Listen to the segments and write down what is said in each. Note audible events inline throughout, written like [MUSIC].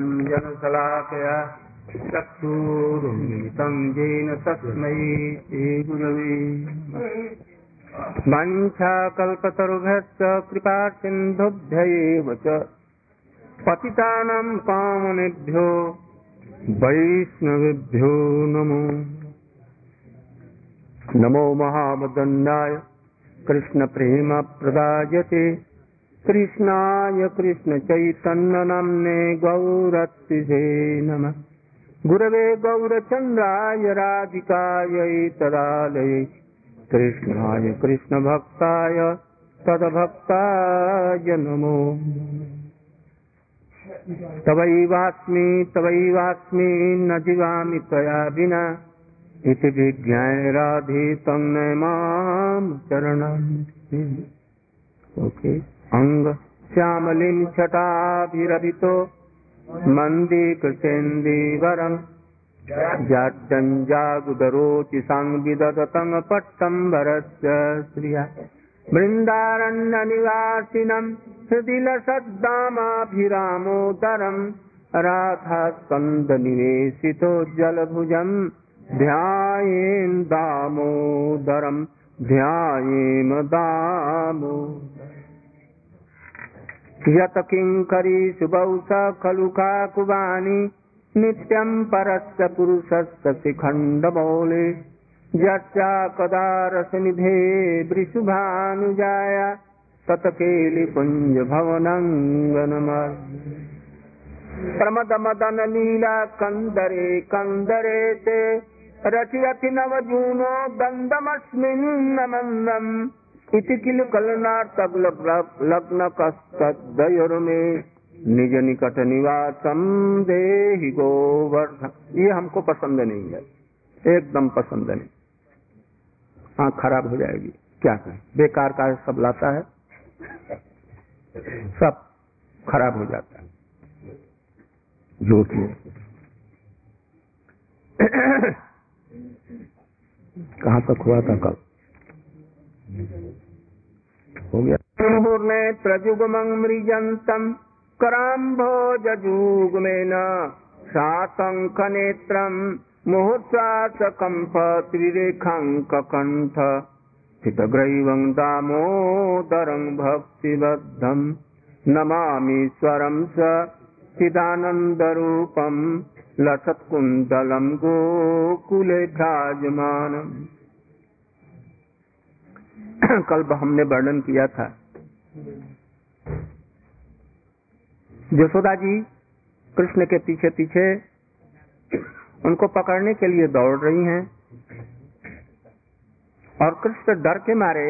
जनशलाकया चक्षुरुन्मिलितं येन तस्मै श्रीगुरवे वञ्छाकल्पतरुभ्यश्च कृपासिन्धुभ्य एव च पतितानां पावनेभ्यो वैष्णवेभ्यो नमो। नमो महामदन्नाय कृष्णप्रेमप्रदायते। कृष्णाय कृष्णचैतन्यनाम्ने गौरत्तिजे नमः गुरवे गौरचन्द्राय राधिकायै तदालये। कृष्णाय कृष्णभक्ताय तदभक्ताय नमो। तवैवास्मि तवैवास्मि न जीवामि त्वया विना। इति विज्ञाय राधे तं माँ चरणम्। ओके। अङ्ग श्यामलिं छटाभिरभितो मन्दीकृतेन्दीवरम् जाड्डञ्जागुदरोचि साङ्विदततं पट्टम्बरस्य श्रिया। बृन्दारण्यनिवासिनं हृदि लसद्दामाभिरामोदरम् राधास्कन्दनिवेशितो जलभुजम् ध्यायेन् दामोदरम् ध्यायेम दामो यत किङ्करी शुभौ स खलु काकुवानि नित्यम् परस्य पुरुषस्य शिखण्डमौले। यस्या कदा रसनिधे वृषुभानुजाय तत्केलिपुञ्जभवनङ्गनम प्रमदमदन लीला कन्दरे कन्दरे ते, रचयति नवजूनो गन्धमस्मिन् नमन्दम् इति किल कलनार्थक लग्न कस्तुर्मे निज निकट निवासम देहि गोवर्धन। ये हमको पसंद नहीं है। एकदम पसंद नहीं। आँख खराब हो जाएगी। क्या कहें? बेकार का सब लाता है। सब खराब हो जाता है। झूठ [COUGHS] कहाँ तक हुआ था कल? हो गया। मुहूर्ने प्रजुगमं मृजन्तम् कराम्भोजजुग्मेन साशङ्खनेत्रम् मुहूर्त्वासकम्प त्रिरेखाङ्ककण्ठ स्थितग्रैवं दामोदरं भक्तिबद्धम् नमामीश्वरं स चिदानन्दरूपम् लसत्कुन्दलं गोकुले भ्राजमानम् [CLEARS THROAT] कल हमने वर्णन किया था। यशोदा जी कृष्ण के पीछे पीछे उनको पकड़ने के लिए दौड़ रही हैं और कृष्ण डर के मारे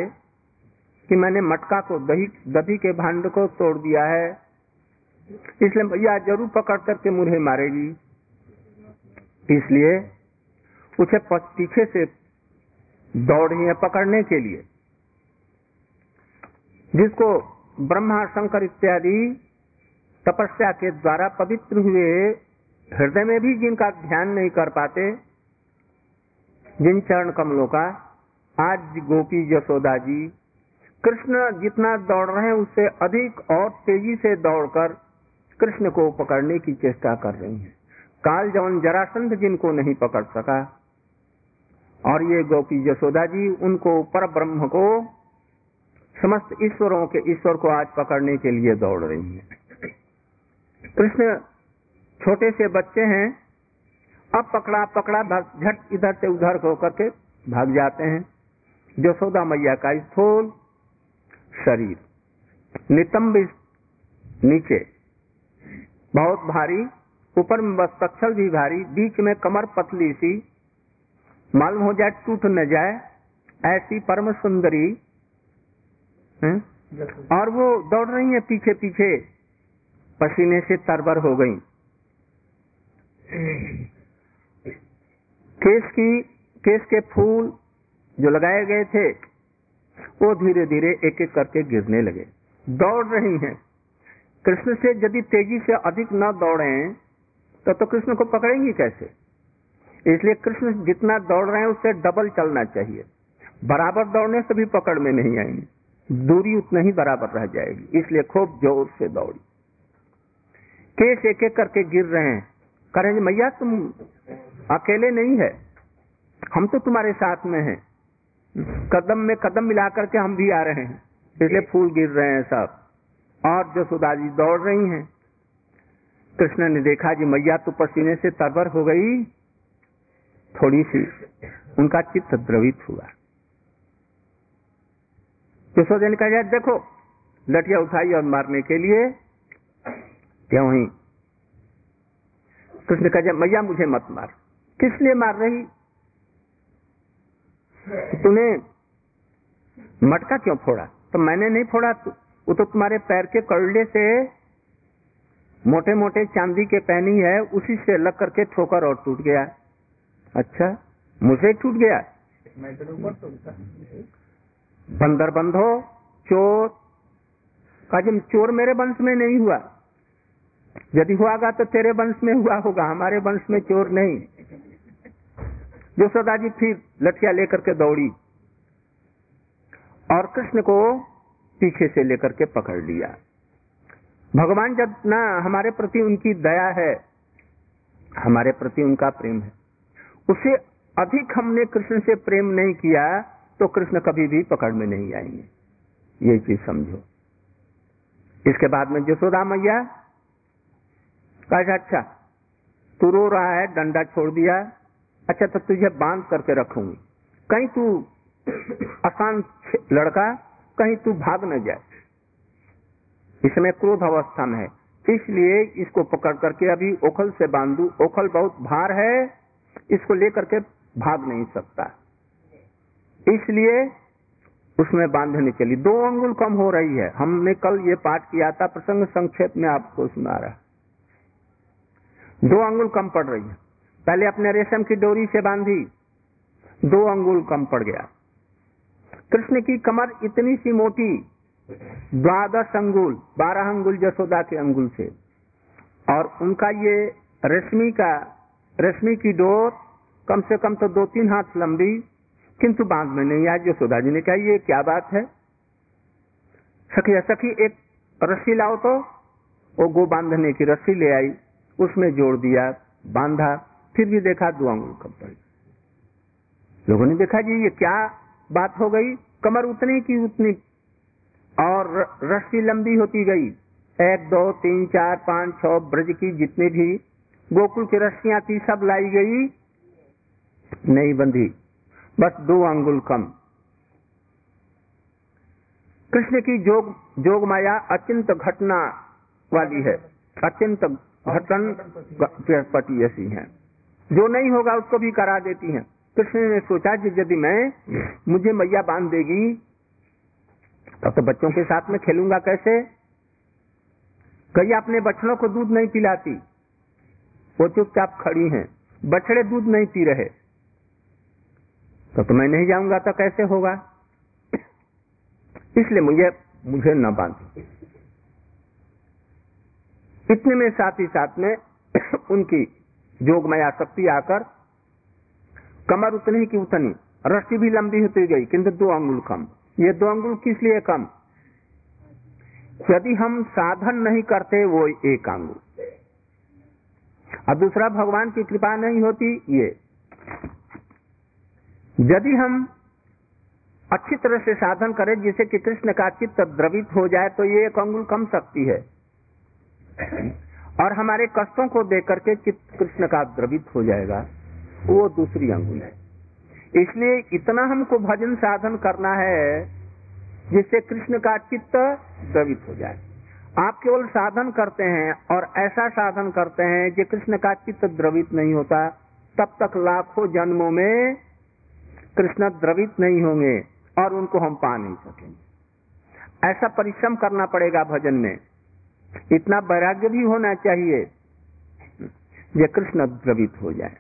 कि मैंने मटका को दही दधी के भांड को तोड़ दिया है। इसलिए भैया ज़रूर पकड़ करके मुझे मारेगी। इसलिए उसे पीछे से दौड़ रही है पकड़ने के लिए। जिसको ब्रह्मा शंकर इत्यादि तपस्या के द्वारा पवित्र हुए हृदय में भी जिनका ध्यान नहीं कर पाते, जिन चरण कमलों का, आज गोपी यशोदा जी, कृष्ण जितना दौड़ रहे हैं, उससे अधिक और तेज़ी से दौड़कर कृष्ण को पकड़ने की चेष्टा कर रही हैं। काल जवन जरासंध जिनको नहीं पकड़ सका, और ये गोपी यशोदा जी, उनको पर ब्रह्म को समस्त ईश्वरों के ईश्वर को आज पकड़ने के लिए दौड़ रही है। कृष्ण छोटे से बच्चे हैं। अब पकड़ा पकड़ा झट इधर से उधर होकर के भाग जाते हैं। यशोदा मैया का स्थूल शरीर, नितंब नीचे, बहुत भारी, ऊपर में मस्तक्षल भी भारी, बीच में कमर पतली सी, मालूम हो जाए, टूट न जाए, ऐसी परम सुंदरी है? और वो दौड़ रही है पीछे पीछे। पसीने से तरबर हो गई। केस की केस के फूल जो लगाए गए थे वो धीरे धीरे एक एक करके गिरने लगे। दौड़ रही हैं। कृष्ण से यदि तेज़ी से अधिक न दौड़े तो तो कृष्ण को पकड़ेंगी कैसे? इसलिए कृष्ण जितना दौड़ रहे हैं उससे डबल चलना चाहिए। बराबर दौड़ने से भी पकड़ में नहीं आएँगे। दूरी उतना ही बराबर रह जाएगी, इसलिए खूब ज़ोर से दौड़ी। केस एक एक करके गिर रहे हैं। करेंगे, मैया, तुम अकेले नहीं है। हम तो तुम्हारे साथ में हैं। कदम में कदम मिला करके हम भी आ रहे हैं। इसलिए फूल गिर रहे हैं सब। और जसोदा जी दौड़ रही हैं। कृष्ण ने देखा, जी, मैया तो पसीने से तरबर हो गई। थोड़ी सी उनका चित्त द्रवित हुआ। यशोदा ने कहा देखो लटिया उठाई और मारने के लिए क्या वही कृष्ण कहा मैया, मुझे मत मार। किस लिए मार रही? तूने मटका क्यों फोड़ा? तो मैंने नहीं फोड़ा। वो तो तुम्हारे पैर के कड़े से मोटे मोटे चांदी के पहनी है, उसी से लग करके ठोकर और टूट गया। अच्छा मुझे टूट गया। बंदर बंधो चोर। का जब चोर मेरे वंश में नहीं हुआ, यदि हुआ तो तेरे वंश में हुआ होगा, हमारे वंश में चोर नहीं। जो सदा जी फिर लठिया लेकर के दौड़ी और कृष्ण को पीछे से लेकर के पकड़ लिया। भगवान जब ना, हमारे प्रति उनकी दया है, हमारे प्रति उनका प्रेम है, उसे अधिक हमने कृष्ण से प्रेम नहीं किया तो कृष्ण कभी भी पकड़ में नहीं आएँगे। ये चीज़ समझो। इसके बाद में जसोदा मैया कहा अच्छा तू रो रहा है, डंडा छोड़ दिया। अच्छा तो तुझे बाँध करके रखूँगी। कहीं तू अशांत लड़का, कहीं तू भाग न जाए। इसमें क्रोध अवस्था में है। इसलिए इसको पकड़ करके अभी ओखल से बांधू। ओखल बहुत भार है, इसको लेकर के भाग नहीं सकता। इसलिए उसमें बांधने चली दो अंगुल कम हो रही है। हमने कल ये पाठ किया था, प्रसंग संक्षेप में आपको सुना रहा दो अंगुल कम पड़ रही है। पहले अपने रेशम की डोरी से बांधी, दो अंगुल कम पड़ गया। कृष्ण की कमर इतनी सी मोटी, द्वादश अंगुल, बारह अंगुल जसोदा के अंगुल से और उनका ये रेशमी का, रेशमी की डोर कम से कम तो दो तीन हाथ लंबी किंतु बाँध में नहीं आज जसोदा जी ने कहा, ये क्या बात है? सखी सखी, एक रस्सी लाओ तो। वो गो बांधने की रस्सी ले आई, उसमें जोड़ दिया, बांधा, फिर भी देखा दो अंगुल कम पड़ी लोगों ने देखा जी, ये क्या बात हो गई? कमर उतनी की उतनी, और रस्सी लंबी होती गई। एक, दो, तीन, चार, पाँच छ ब्रज की जितनी भी गोकुल की रस्सियाँ थी, सब लाई गई, नहीं बंधी। बस दो अंगुल कम। कृष्ण की जोग जोग माया अचिंत घटना वाली है। अचिंत घटन पति ऐसी है। जो नहीं होगा उसको भी करा देती है। कृष्ण ने सोचा कि यदि मैं, मुझे मैया बाँध देगी, तब तो बच्चों के साथ में खेलूँगा कैसे? गैया अपने बछड़ों को दूध नहीं पिलाती। वो चुपचाप खड़ी हैं। बछड़े दूध नहीं पी रहे। तो, तो मैं नहीं जाऊँगा तो कैसे होगा? इसलिए मुझे मुझे न बाँध। इतने में साथ ही साथ में [CLEARS THROAT] उनकी जोगमय आसक्ति आकर कमर उतनी की उतनी रस्सी भी लंबी होती गई किंतु दो अंगुल कम। ये दो अंगुल किस लिए कम? यदि हम साधन नहीं करते वो एक अंगुल। और दूसरा भगवान की कृपा नहीं होती ये। यदि हम अच्छी तरह से साधन करें, जिसे कि कृष्ण का चित्त द्रवित हो जाए तो ये एक अंगुल कम सकती है। और हमारे कष्टों को देख करके चित्त कृष्ण का द्रवित हो जाएगा। वो दूसरी अंगुल है। इसलिए इतना हमको भजन साधन करना है, जिससे कृष्ण का चित्त द्रवित हो जाए। आप केवल साधन करते हैं और ऐसा साधन करते हैं, कि कृष्ण का चित्त द्रवित नहीं होता। तब तक लाखों जन्मों में कृष्ण द्रवित नहीं होंगे और उनको हम पा नहीं सकेंगे। ऐसा परिश्रम करना पड़ेगा भजन में। इतना वैराग्य भी होना चाहिए ये कृष्ण द्रवित हो जाए।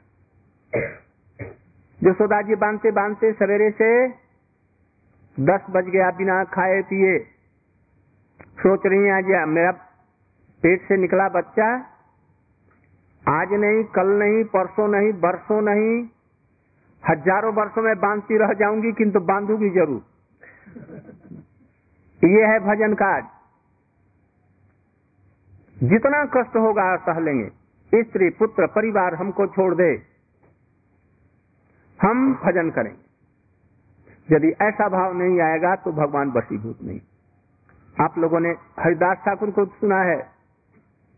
जसोदा जी बांधते बांधते सवेरे से दस बज गया, बिना खाए पिए, सोच रही हैं, आज मेरा पेट से निकला बच्चा। आज नहीं, कल नहीं, परसों नहीं, बरसों नहीं हज़ारों वर्षों में बांधती रह जाऊँगी, किंतु बांधूँगी ज़रूर। ये है भजन काज। जितना कष्ट होगा सह लेंगे। स्त्री, पुत्र, परिवार हमको छोड़ दे। हम भजन करेंगे। यदि ऐसा भाव नहीं आएगा तो भगवान बसीभूत नहीं। आप लोगों ने हरिदास ठाकुर को सुना है,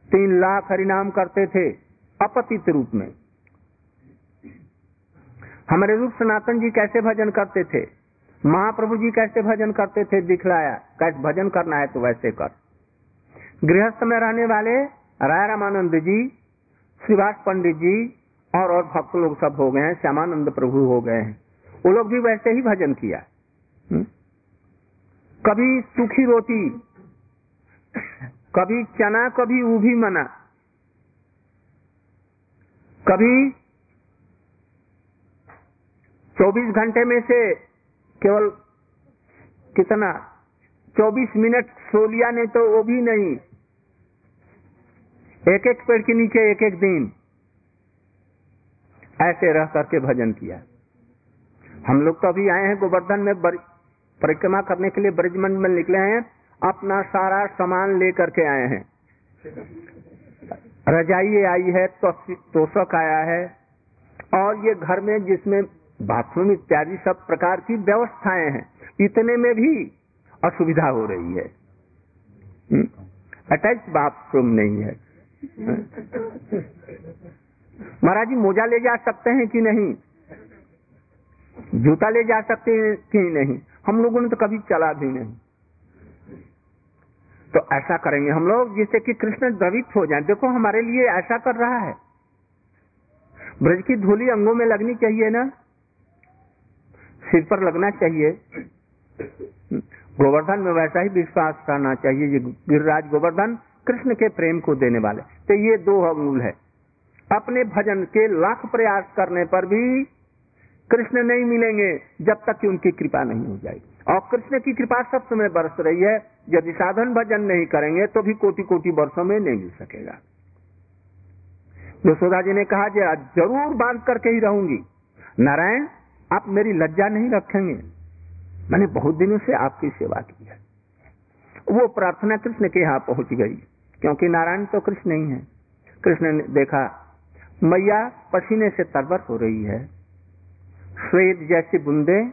तीन लाख हरिनाम करते थे, अपतित रूप में। हमारे रूप सनातन जी कैसे भजन करते थे? महाप्रभु जी कैसे भजन करते थे? दिखलाया। कैसे भजन करना है तो वैसे कर। गृहस्थ में रहने वाले राय रामानंद जी श्रीवास पंडित जी और और भक्त लोग सब हो गए हैं, श्यामानंद प्रभु हो गए हैं। वो लोग भी वैसे ही भजन किया? हम्म? कभी सूखी रोटी, कभी चना, कभी उभी मना, कभी 24 घंटे में से केवल कितना? 24 मिनट सो लिया, नहीं तो वो भी नहीं। एक एक पेड़ के नीचे एक एक दिन। ऐसे रह करके भजन किया। हम लोग तो अभी आए हैं गोवर्धन में परिक्रमा करने के लिए ब्रजमंड में निकले हैं। अपना सारा सामान लेकर के आए हैं। रजाई आई है तो तोषक आया है। और ये घर में जिसमें बाथरूम इत्यादि सब प्रकार की व्यवस्थाएँ हैं। इतने में भी असुविधा हो रही है। अटैच हम्म? बाथरूम नहीं है। महाराज जी, मोजा ले जा सकते हैं कि नहीं? जूता ले जा सकते हैं कि नहीं? हम लोगों ने तो कभी चला भी नहीं। तो ऐसा करेंगे हम लोग, जिससे कि कृष्ण द्रवित हो जाए। देखो, हमारे लिए ऐसा कर रहा है। ब्रज की धूली अंगों में लगनी चाहिए ना। सिर पर लगना चाहिए। गोवर्धन में वैसा ही विश्वास करना चाहिए ये गिरिराज गोवर्धन कृष्ण के प्रेम को देने वाले। तो ये दो अमूल है। अपने भजन के लाख प्रयास करने पर भी कृष्ण नहीं मिलेंगे जब तक कि उनकी कृपा नहीं हो जाएगी। और कृष्ण की कृपा सब समय बरस रही है। यदि साधन भजन नहीं करेंगे तो भी कोटि कोटि वर्षों में नहीं मिल सकेगा। यशोदा जी ने कहा ज़रूर बाँध करके ही रहूँगी। नारायण आप मेरी लज्जा नहीं रखेंगे। मैंने बहुत दिनों से आपकी सेवा की है। वो प्रार्थना कृष्ण के यहाँ पहुँच गई, क्योंकि नारायण तो कृष्ण नहीं है। कृष्ण ने देखा, मैया पसीने से तरबर हो रही है। श्वेत जैसी बुंदे,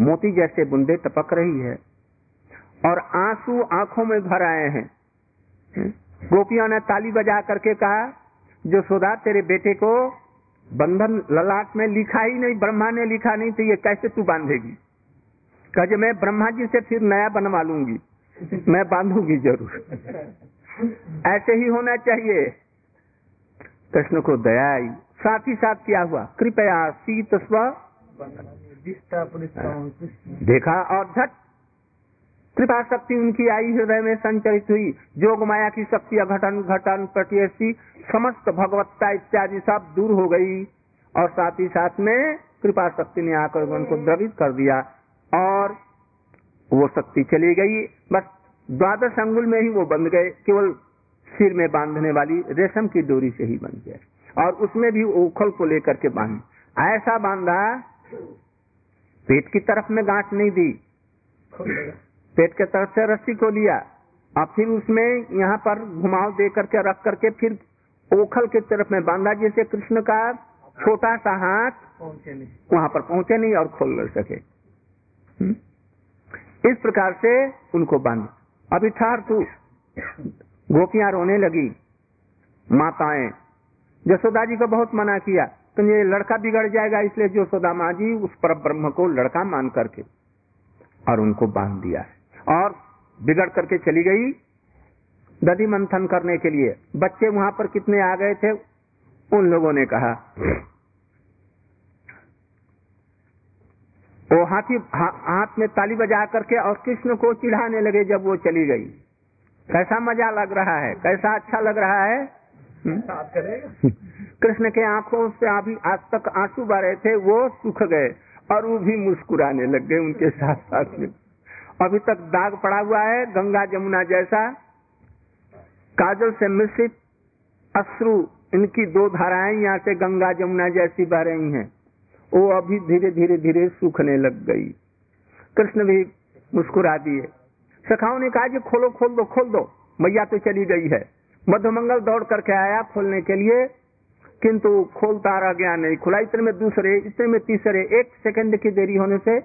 मोती जैसे बुंदे टपक रही है। और आँसू आँखों में भर आए हैं। गोपियों ने ताली बजा करके कहा, जो सोदा तेरे बेटे को बंधन ललाट में लिखा ही नहीं ब्रह्मा ने लिखा नहीं तो ये कैसे तू बांधेगी? कहे मैं ब्रह्मा जी से फिर नया बनवा लूँगी। मैं बांधूँगी ज़रूर। ऐसे ही होना चाहिए। कृष्ण को दया आई। साथ ही साथ क्या हुआ? कृपया शीत स्व देखा और झट कृपा शक्ति उनकी आई, हृदय में संचरित हुई। जोग माया की शक्ति, अघटन, घटन प्रत्यसी समस्त भगवत्ता इत्यादि सब दूर हो गई। और साथ ही साथ में कृपा शक्ति ने आकर उनको द्रवित कर दिया और वो शक्ति चली गई। बस द्वादश अंगुल में ही वो बंध गए। केवल सिर में बांधने वाली रेशम की डोरी से ही बन गए और उसमें भी उखल को लेकर के बाँध। ऐसा बांधा, पेट की तरफ़ में गांठ नहीं दी। पेट के तरफ़ से रस्सी को लिया और फिर उसमें यहाँ पर घुमाव दे करके रख करके फिर ओखल की तरफ़ में बांधा जैसे कृष्ण का छोटा सा हाथ वहाँ पर पहुँचे नहीं और खोल न सके। हम्म? इस प्रकार से उनको बाँध। अभी ठहर तू गोपियाँ रोने लगी। माताएँ जसोदा जी को बहुत मना किया। तो ये लड़का बिगड़ जाएगा इसलिए यशोदा माँ जी उस पर ब्रह्म को लड़का मान करके और उनको बाँध दिया और बिगड़ करके चली गई दधि मंथन करने के लिए। बच्चे वहाँ पर कितने आ गए थे? उन लोगों ने कहा वो हाथी हाथ में ताली बजा करके और कृष्ण को चिढ़ाने लगे जब वो चली गई। कैसा मज़ा लग रहा है? कैसा अच्छा लग रहा है? कृष्ण के आँखों से अभी आज तक आँसू रहे थे, वो सुख गए और वो भी मुस्कुराने लग गए उनके साथ साथ में। अभी तक दाग पड़ा हुआ है, गंगा जमुना जैसा। काजल से मिश्रित अश्रु, इनकी दो धाराएँ यहाँ से गंगा जमुना जैसी बह रही हैं। वो अभी धीरे धीरे धीरे सूखने लग गई। कृष्ण भी मुस्कुरा दिए। सखाओं ने कहा कि खोलो, खोल दो खोल दो। मैया तो चली गई है। मध्यमंगल दौड़ करके आया खोलने के लिए, किंतु खोलता रह गया नहीं। खुला, इतने में दूसरे, इतने में तीसरे, एक सेकंड की देरी होने से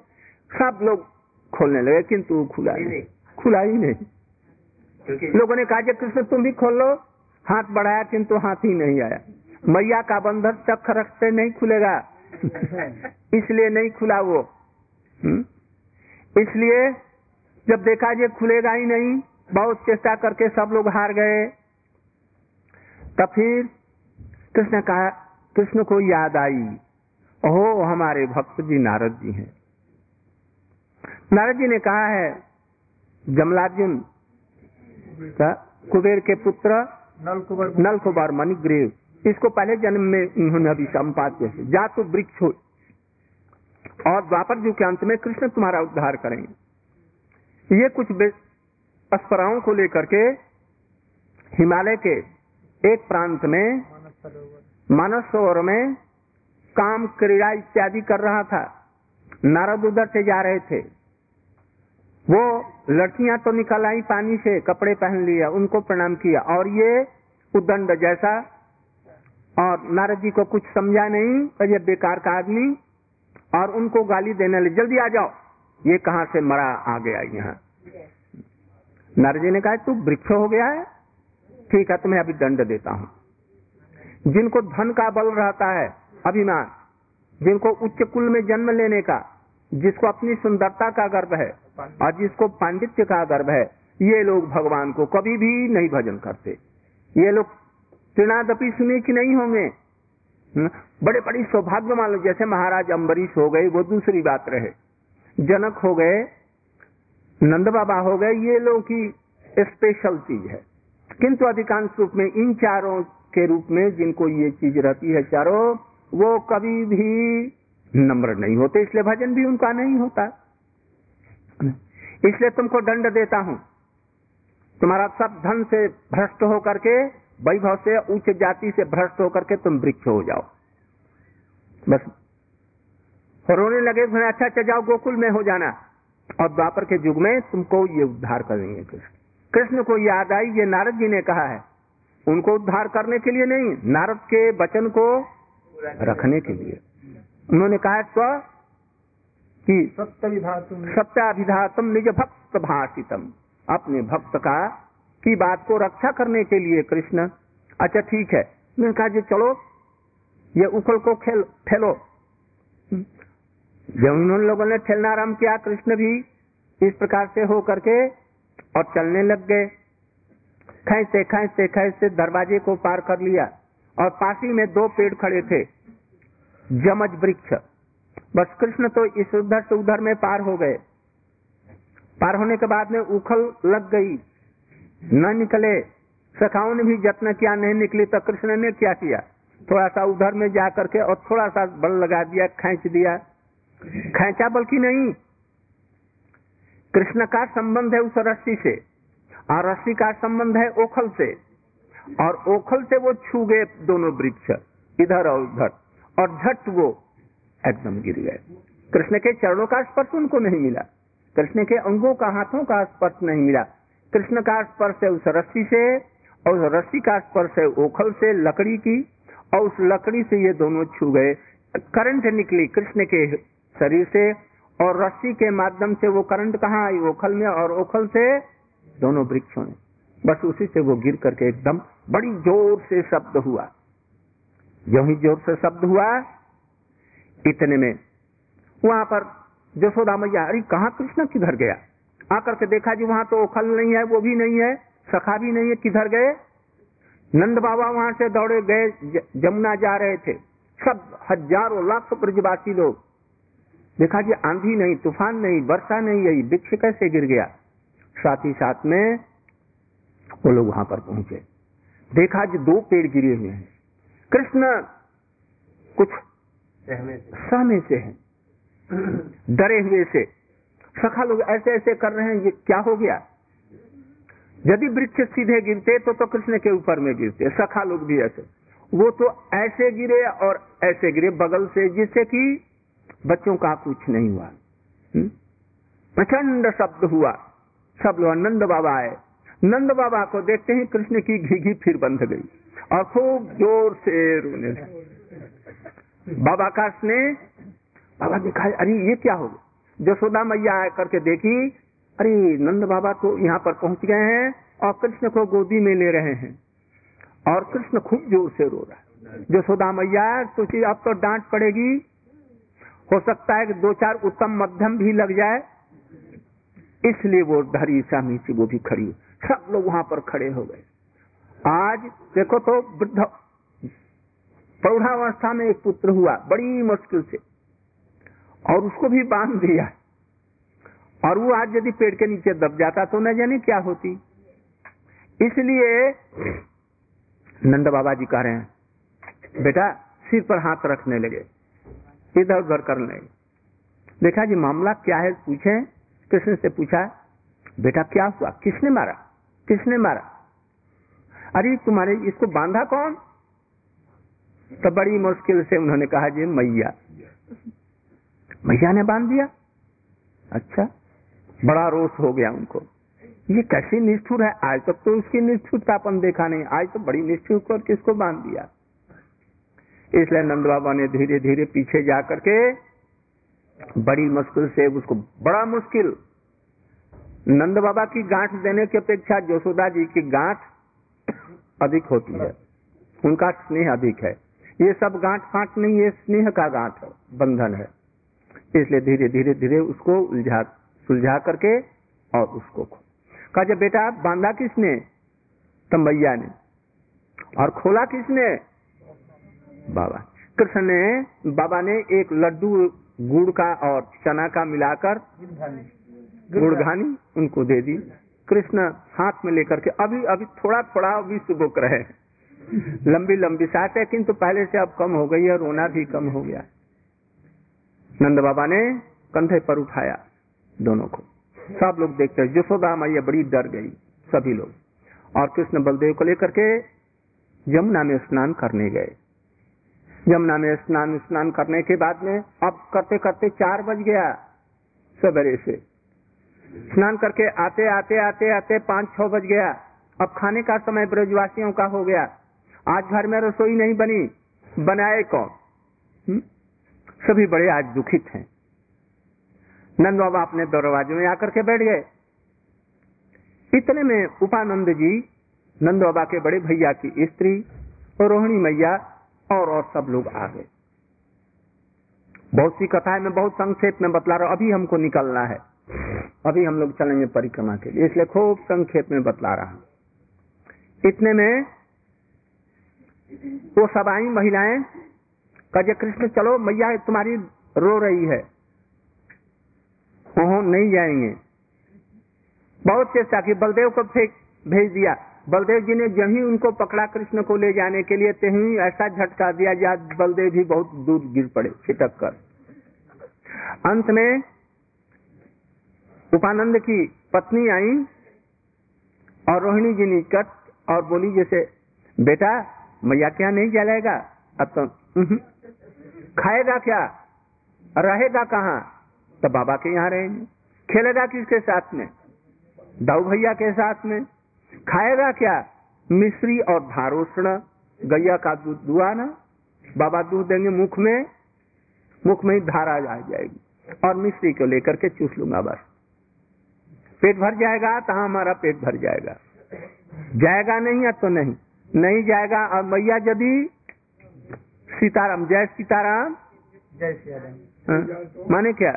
सब लोग खोलने लगे किंतु खुला नहीं खुला ही नहीं। लोगों ने कहा कि कृष्ण तुम भी खोल लो हाथ बढ़ाया किंतु हाथ ही नहीं आया। मैया का बंधन चक्र रखते नहीं खुलेगा। [LAUGHS] इसलिए नहीं खुला वो। हम्म? इसलिए जब देखा ये खुलेगा ही नहीं बहुत चेष्टा करके सब लोग हार गए। तब फिर कृष्ण कहा कृष्ण को याद आई ओहो हमारे भक्त जी नारद जी हैं। नारद जी ने कहा है जमलार्जुन कुबेर के पुत्र नलकुबर नलकुबर मणिग्रीव इसको पहले जन्म में उन्होंने अभी संपाद्य से जा तो वृक्ष हो और द्वापर युग के अंत में कृष्ण तुम्हारा उद्धार करेंगे। ये कुछ अस्पराओं को लेकर के हिमालय के एक प्रांत में मानस सरोवर में काम क्रीड़ा इत्यादि कर रहा था। नारद उधर से जा रहे थे। वो लड़कियाँ तो निकल आई पानी से, कपड़े पहन लिया उनको प्रणाम किया। और ये उदंड जैसा, और नारद जी को कुछ समझा नहीं तो ये बेकार का आदमी, और उनको गाली देने लगे, जल्दी आ जाओ। ये कहाँ से मरा आ गया यहाँ? नारद जी ने कहा, तू वृक्ष हो गया है। ठीक है, तुम्हें अभी दंड देता हूँ। जिनको धन का बल रहता है, अभिमान, जिनको उच्च कुल में जन्म लेने का जिसको अपनी सुंदरता का गर्व है और जिसको पांडित्य का गर्व है, ये लोग भगवान को कभी भी नहीं भजन करते। ये लोग त्रिनादपी सुने की नहीं होंगे? बड़े बड़ी सौभाग्य मान लो जैसे महाराज अम्बरीश हो गए, वो दूसरी बात रहे। जनक हो गए, नंद बाबा हो गए, ये लोग की स्पेशल चीज़ है। किंतु अधिकांश रूप में इन चारों के रूप में जिनको ये चीज़ रहती है चारों, वो कभी भी नम्र नहीं होते, इसलिए भजन भी उनका नहीं होता। इसलिए तुमको दंड देता हूँ। तुम्हारा सब धन से भ्रष्ट होकर के, वैभव से, उच्च जाति से भ्रष्ट होकर के तुम वृक्ष हो जाओ। बस। रोने लगे फिर अच्छा अच्छा जाओ, गोकुल में हो जाना। और द्वापर के युग में तुमको ये उद्धार करेंगे कृष्ण। कृष्ण को याद आई, ये नारद जी ने कहा है। उनको उद्धार करने के लिए नहीं, नारद के वचन को रखने के लिए। उन्होंने कहा स्व कि सत्याभिधातम निज भक्त भाषितम अपने भक्त का की बात को रक्षा करने के लिए कृष्ण। अच्छा ठीक है। मैंने कहा जी चलो। ये उखल को खेल ठेलो जब उन्होंने लोगों ने ठेलना आरंभ किया कृष्ण भी इस प्रकार से हो करके और चलने लग गए। खेचते खेचते खेचते दरवाजे को पार कर लिया और पासी में दो पेड़ खड़े थे। जमज वृक्ष। बस कृष्ण तो इस उधर से उधर में पार हो गए। पार होने के बाद में उखल लग गई। न निकले। सखाओं ने भी जत्न किया, नहीं निकली तो कृष्ण ने क्या किया? थोड़ा सा उधर में जा करके और थोड़ा सा बल लगा दिया, खेच दिया। खेचा बल्कि नहीं। कृष्ण का संबंध है उस रस्सी से। और रस्सी का संबंध है ओखल से। और ओखल से वो छू गए दोनों वृक्ष, इधर और उधर। और झट वो एकदम गिर गए। कृष्ण के चरणों का स्पर्श उनको नहीं मिला। कृष्ण के अंगों का, हाथों का स्पर्श नहीं मिला। कृष्ण का स्पर्श है उस रस्सी से और उस रस्सी का स्पर्श है ओखल से, लकड़ी की, और उस लकड़ी से ये दोनों छू गए। करंट निकली कृष्ण के शरीर से और रस्सी के माध्यम से वो करंट कहाँ आई? ओखल में और ओखल से दोनों वृक्षों में। बस उसी से वो गिर करके एकदम बड़ी ज़ोर से शब्द हुआ। जो ही ज़ोर से शब्द हुआ। इतने में वहाँ पर जसोदा मैया, अरे कहा कृष्ण किधर गया? आकर के देखा जी वहाँ तो ओखल नहीं है, वो भी नहीं है, सखा भी नहीं है, किधर गए? नंद बाबा वहाँ से दौड़े गए जमुना जा रहे थे। सब हज़ारों, लाख ब्रजवासी लोग। देखा जी आंधी नहीं, तूफ़ान नहीं, वर्षा नहीं आई, वृक्ष कैसे गिर गया? साथ ही साथ में वो लोग वहाँ पर पहुँचे। देखा जी दो पेड़ गिरे हुए हैं। कृष्ण कुछ सहमे से। हैं। डरे हुए से। सखा लोग ऐसे ऐसे कर रहे हैं ये क्या हो गया? यदि वृक्ष सीधे गिरते तो तो कृष्ण के ऊपर में गिरते। सखा लोग भी ऐसे। वो तो ऐसे गिरे और ऐसे गिरे बगल से जिससे कि बच्चों का कुछ नहीं हुआ। हम्म? प्रचंड शब्द हुआ। सब लोग नंद बाबा आए। नंद बाबा को देखते ही कृष्ण की घी घी फिर बंध गई। और खूब ज़ोर से रोने लगे बाबा का ने, बाबा दिखाई अरे, ये क्या हो जसोदा मैया करके देखी, अरे, नंद बाबा तो यहाँ पर पहुँच गए हैं और कृष्ण को गोदी में ले रहे हैं और कृष्ण खूब ज़ोर से रो रहा है। जसोदा मैया सोची, अब तो डांट पड़ेगी। हो सकता है कि दो चार उत्तम मध्यम भी लग जाए। इसलिए वो धरी सामी से, वो भी खड़ी सब लोग वहाँ पर खड़े हो गए। आज देखो तो वृद्ध प्रौढ़ावस्था में एक पुत्र हुआ, बड़ी मुश्किल से, और उसको भी बाँध दिया। और वो आज यदि पेड़ के नीचे दब जाता तो न जाने क्या होती। इसलिए नंद बाबा जी कह रहे हैं, बेटा, सिर पर हाथ रखने लगे, इधर उधर करने देखा जी, मामला क्या है? पूछे, कृष्ण से पूछा, बेटा, क्या हुआ? किसने मारा? किसने मारा? अरे तुम्हारे इसको बांधा कौन? तो बड़ी मुश्किल से उन्होंने कहा जी मैया। मैया ने बाँध दिया। अच्छा बड़ा रोष हो गया उनको। ये कैसी निष्ठुर है? आज तक तो उसकी निष्ठुरतापन देखा नहीं। आज तो बड़ी निष्ठुर कर किसको बाँध दिया? इसलिए नंद बाबा ने धीरे धीरे पीछे जा करके बड़ी मुश्किल से उसको, बड़ा मुश्किल, नंद बाबा की गांठ देने की अपेक्षा जसोदा जी की गांठ अधिक होती है। उनका स्नेह अधिक है। ये सब गांठ फांट नहीं ये स्नेह का गांठ है बंधन है। इसलिए धीरे धीरे धीरे उसको उलझा सुलझा करके और उसको कहा जब बेटा बांधा किसने? तो मैया ने। और खोला किसने? बाबा। कृष्ण ने बाबा ने एक लड्डू गुड़ का और चना का मिलाकर गुड़घानी उनको दे दी। कृष्ण हाथ में लेकर के, अभी अभी थोड़ा थोड़ा अभी सुबुक रहे। लंबी लंबी सांस है, किंतु पहले से अब कम हो गई है, रोना भी कम हो गया। नंद बाबा ने कंधे पर उठाया दोनों को। सब लोग देखते हैं यशोदा मैया बड़ी डर गई, सभी लोग। और कृष्ण बलदेव को लेकर के यमुना में स्नान करने गए। यमुना में स्नान स्नान करने के बाद में अब करते करते चार बज गया, सवेरे से। स्नान करके आते आते आते आते पाँच, छह बज गया। अब खाने का समय ब्रजवासियों का हो गया। आज घर में रसोई नहीं बनी। बनाए कौन? हुँ? सभी बड़े आज दुखित हैं। नंद बाबा अपने दरवाजे में आकर के बैठ गए। इतने में उपानंद जी, नंद बाबा के बड़े भैया की स्त्री और रोहिणी मैया और और सब लोग आ गए। बहुत सी कथाएँ मैं बहुत संक्षेप में बतला रहा हूँ, अभी हमको निकलना है। अभी हम लोग चलेंगे परिक्रमा के लिए, इसलिए खूब संक्षेप में बतला रहा इतने में वो सब आई, महिलाएँ, कहे कृष्ण, चलो, मैया, तुम्हारी रो रही है। वहाँ नहीं जाएँगे। बहुत चेष्टा की, बलदेव को फेंक भेज दिया। बलदेव जी ने जब ही उनको पकड़ा कृष्ण को ले जाने के लिए तही ऐसा झटका दिया जा बलदेव भी बहुत दूर गिर पड़े, छिटक कर। अंत में उपानंद की पत्नी आई और रोहिणी जी निकट और बोली, जैसे बेटा, मैया क्या नहीं जलाएगा अब तो खाएगा क्या? रहेगा कहाँ? तो बाबा के यहाँ रहेंगे। खेलेगा किसके साथ में? दाऊ भैया के साथ में। खाएगा क्या? मिश्री और धारोषण। गैया का दूध दुआ ना। बाबा दूध देंगे मुख में। मुख में ही धारा आ जाएगी। और मिश्री को लेकर के चूस लूँगा बस। पेट भर जाएगा तो हमारा पेट भर जाएगा। जाएगा नहीं तो नहीं? नहीं जाएगा और मैया यदि सीताराम जय सीताराम। जय सीताराम। हाँ, माने क्या?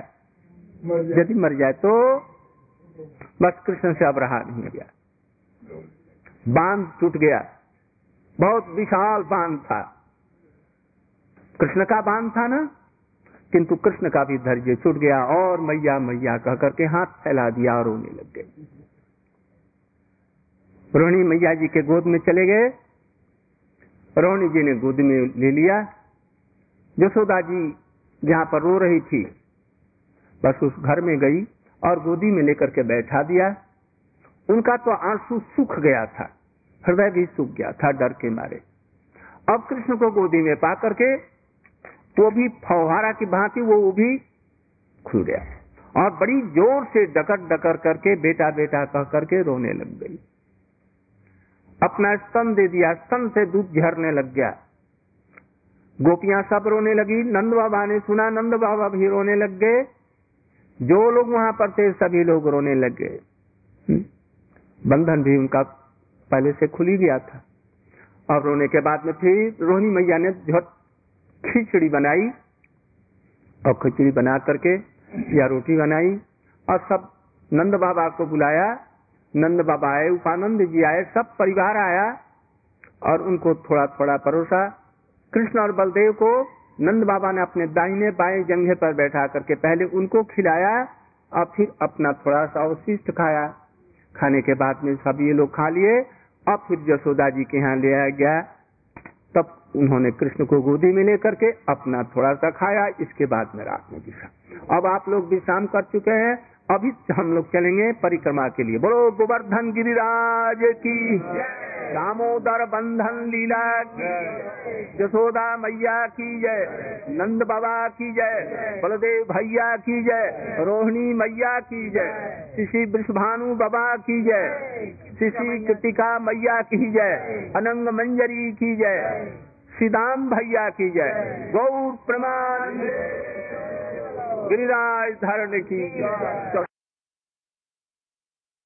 यदि मर जाए तो बस कृष्ण से अब रहा नहीं गया। बाँध टूट गया। बहुत विशाल बाँध था। कृष्ण का बाँध था ना? किंतु कृष्ण का भी धैर्य छूट गया और मैया मैया कह करके हाथ फैला दिया और रोने लग गए रोहिणी मैया जी के गोद में चले गए। रोहिणी जी ने गोद में ले लिया। यशोदा जी जहाँ पर रो रही थी, बस उस घर में गई और गोदी में लेकर के बैठा दिया। उनका तो आँसू सूख गया था, हृदय भी सूख गया था, डर के मारे। अब कृष्ण को गोदी में पा करके वो भी फौहारा की भांति वो भी खुल गया। और बड़ी ज़ोर से डकर डकर करके, बेटा बेटा कह करके रोने लग गई। अपना स्तन दे दिया, स्तन से दूध झरने लग गया। गोपियाँ सब रोने लगी, नंद बाबा ने सुना, नंद बाबा भी रोने लग गए। जो लोग वहाँ पर थे, सभी लोग रोने लग गए। हम्म? बंधन भी उनका पहले से खुल गया था। और रोने के बाद में फिर रोहिणी मैया ने झट खिचड़ी बनाई और खिचड़ी बना करके या रोटी बनाई और सब नंद बाबा को बुलाया। नंद बाबा आए, उपानंद जी आए, सब परिवार आया और उनको थोड़ा थोड़ा परोसा। कृष्ण और बलदेव को नंद बाबा ने अपने दाहिने बाएँ जंघे पर बैठा करके पहले उनको खिलाया और फिर अपना थोड़ा सा अवशिष्ट खाया। खाने के बाद में सब ये लोग खा लिए और फिर जसोदा जी के यहाँ ले आया गया। तब उन्होंने कृष्ण को गोदी में लेकर के अपना थोड़ा सा खाया, इसके बाद में रात में विश्राम अब आप लोग विश्राम कर चुके हैं, अभी हम लोग चलेंगे परिक्रमा के लिए। बोलो, गोवर्धन गिरिराज की। दामोदर बंधन लीला की। यशोदा मैया की जय। नंद बाबा की जय। बलदेव भैया की जय। रोहिणी मैया की जय। श्री वृषभानु बाबा की जय। श्री कृतिका मैया की जय। अनंग मंजरी की जय। सीदाम भैया की जय। गौर प्रमाण। गिरिराज धारण की जय।